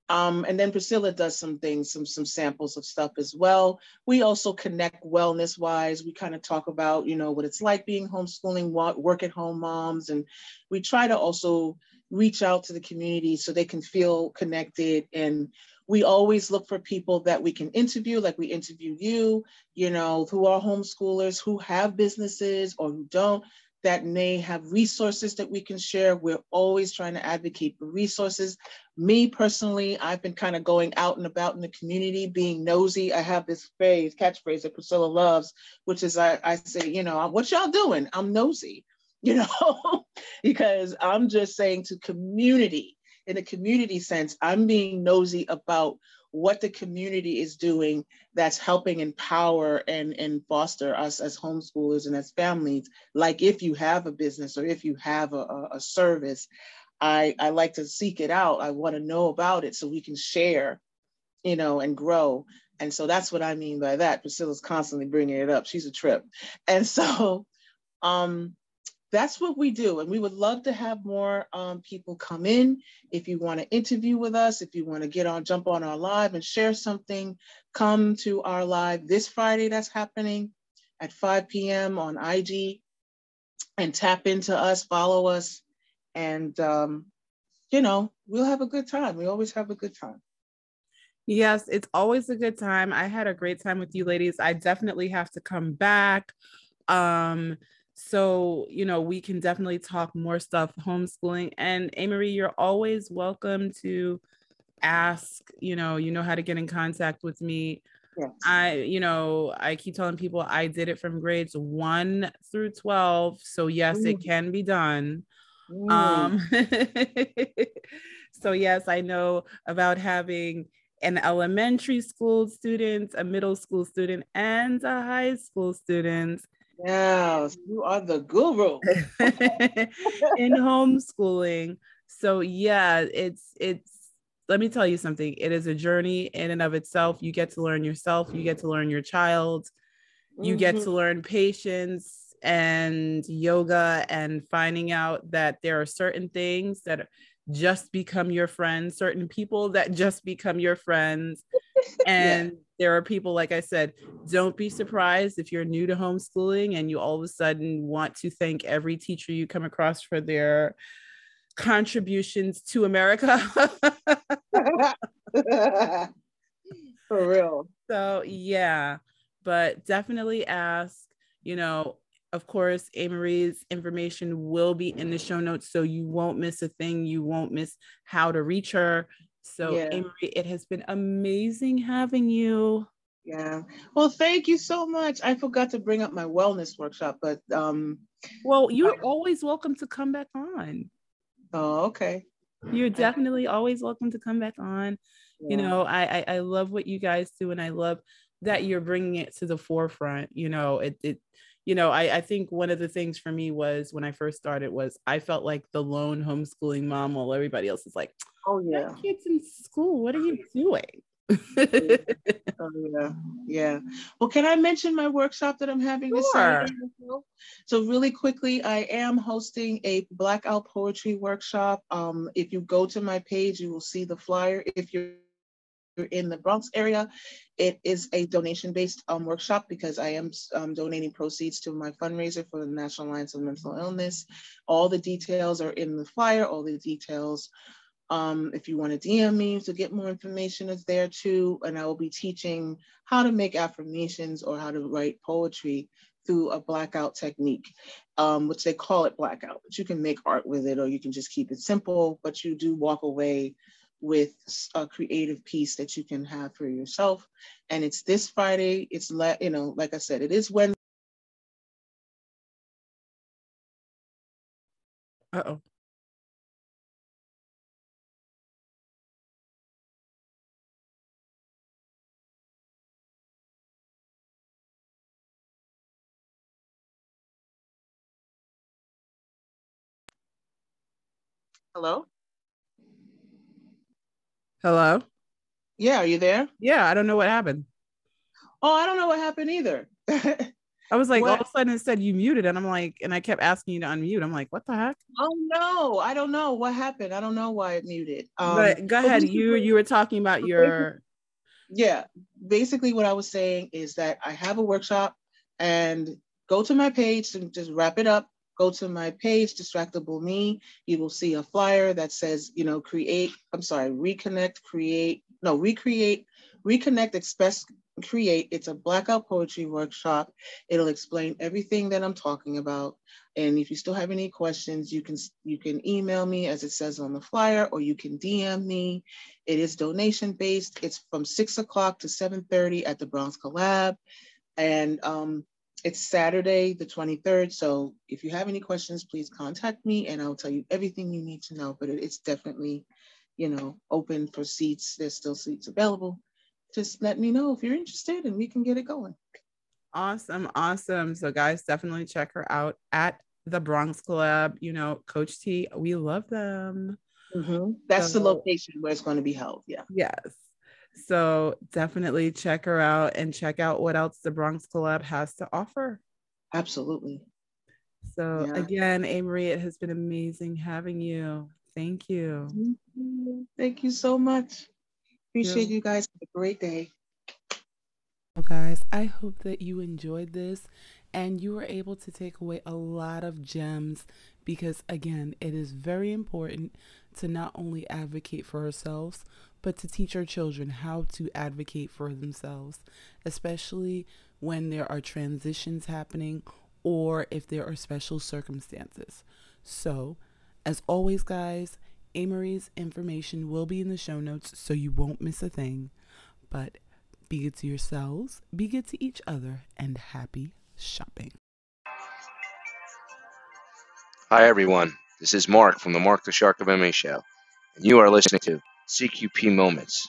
um, and then Priscilla does some things, some some samples of stuff as well. We also connect wellness wise. We kind of talk about, you know, what it's like being homeschooling, work at home moms, and we try to also reach out to the community so they can feel connected. And we always look for people that we can interview, like we interview you, you know, who are homeschoolers, who have businesses or who don't, that may have resources that we can share. We're always trying to advocate for resources. Me personally, I've been kind of going out and about in the community, being nosy. I have this phrase, catchphrase that Priscilla loves, which is I, I say, you know, what y'all doing? I'm nosy, *laughs* you know, because I'm just saying to community, in a community sense, I'm being nosy about what the community is doing that's helping empower and, and foster us as homeschoolers and as families. Like if you have a business or if you have a, a service, I, I like to seek it out. I want to know about it so we can share, you know, and grow. And so that's what I mean by that. Priscilla's constantly bringing it up. She's a trip. And so *laughs* um, that's what we do. And we would love to have more um, people come in. If you want to interview with us, if you want to get on, jump on our live and share something, come to our live this Friday that's happening at 5 p.m. on IG and tap into us, follow us, and, um, you know, we'll have a good time. We always have a good time. Yes, it's always a good time. I had a great time with you ladies. I definitely have to come back. Um, so, you know, we can definitely talk more stuff homeschooling. And Amory, you're always welcome to ask, you know, you know how to get in contact with me. Yes. I, you know, I keep telling people I did it from grades one through 12. So, yes, mm. it can be done. Mm. Um, *laughs* so, yes, I know about having an elementary school student, a middle school student, and a high school student. Yes, you are the guru *laughs* in homeschooling. So yeah, it's it's let me tell you something. It is a journey in and of itself. You get to learn yourself, you get to learn your child, you mm-hmm. get to learn patience and yoga and finding out that there are certain things that just become your friends, certain people that just become your friends. *laughs* And yeah there are people, like I said, don't be surprised if you're new to homeschooling and you all of a sudden want to thank every teacher you come across for their contributions to America. *laughs* for real. *laughs* So, yeah, but definitely ask, you know, of course, Amarie's information will be in the show notes, so you won't miss a thing. You won't miss how to reach her. So, yeah. Amory, it has been amazing having you. Yeah. Well, thank you so much. I forgot to bring up my wellness workshop, but um well, you're I, always welcome to come back on. Oh, okay. You're definitely always welcome to come back on. Yeah. You know, I, I I love what you guys do and I love that you're bringing it to the forefront. You know, it it you know, I, I think one of the things for me was when I first started was I felt like the lone homeschooling mom while everybody else is like, oh yeah, kids in school. What are you *laughs* doing? *laughs* oh, yeah, yeah. Well, can I mention my workshop that I'm having sure. this Saturday? So really quickly, I am hosting a blackout poetry workshop. Um, if you go to my page, you will see the flyer. If you're in the Bronx area, it is a donation-based um, workshop because I am um, donating proceeds to my fundraiser for the National Alliance of Mental Illness. All the details are in the flyer. All the details, um, if you want to DM me to get more information, is there too. And I will be teaching how to make affirmations or how to write poetry through a blackout technique, um, which they call it blackout. But you can make art with it, or you can just keep it simple. But you do walk away with a creative piece that you can have for yourself. And it's this Friday. It's let you know, like I said, it is when. Uh oh. Hello? Hello? Yeah, are you there? Yeah, I don't know what happened. Oh, I don't know what happened either. I was like, What? all of a sudden it said you muted, and I'm like, and I kept asking you to unmute. I'm like, what the heck? oh no, I don't know what happened. I don't know why it muted. Um, but go ahead. You you were talking about your yeah, basically what I was saying is that I have a workshop and go to my page and just wrap it up. Go to my page, Distractible Me. You will see a flyer that says, you know, create, I'm sorry, reconnect, create, no, recreate, reconnect, express, create. It's a blackout poetry workshop. It'll explain everything that I'm talking about. And if you still have any questions, you can you can email me as it says on the flyer, or you can DM me. It is donation based. It's from six o'clock to seven thirty at the Bronx Collab, and um, it's Saturday the twenty third. So if you have any questions, please contact me, and I'll tell you everything you need to know. But it- it's definitely, you know, open for seats. There's still seats available. Just let me know if you're interested, and we can get it going. awesome, awesome. So guys, definitely check her out at the Bronx Collab. You know, Coach T, we love them. Mm-hmm. That's the location where it's going to be held. Yeah. Yes. So definitely check her out and check out what else the Bronx Collab has to offer. Absolutely. So Yeah. again, Amory, it has been amazing having you. Thank you. Thank you. So much. Appreciate Yeah. you guys. Have a great day. Well, guys, I hope that you enjoyed this and you were able to take away a lot of gems because, again, it is very important to not only advocate for ourselves, but to teach our children how to advocate for themselves, especially when there are transitions happening or if there are special circumstances. So, as always, guys, Amory's information will be in the show notes so you won't miss a thing. But be good to yourselves, be good to each other, and happy shopping. Hi, everyone. This is Mark from the Mark the Shark of MA show, and you are listening to CQP Moments.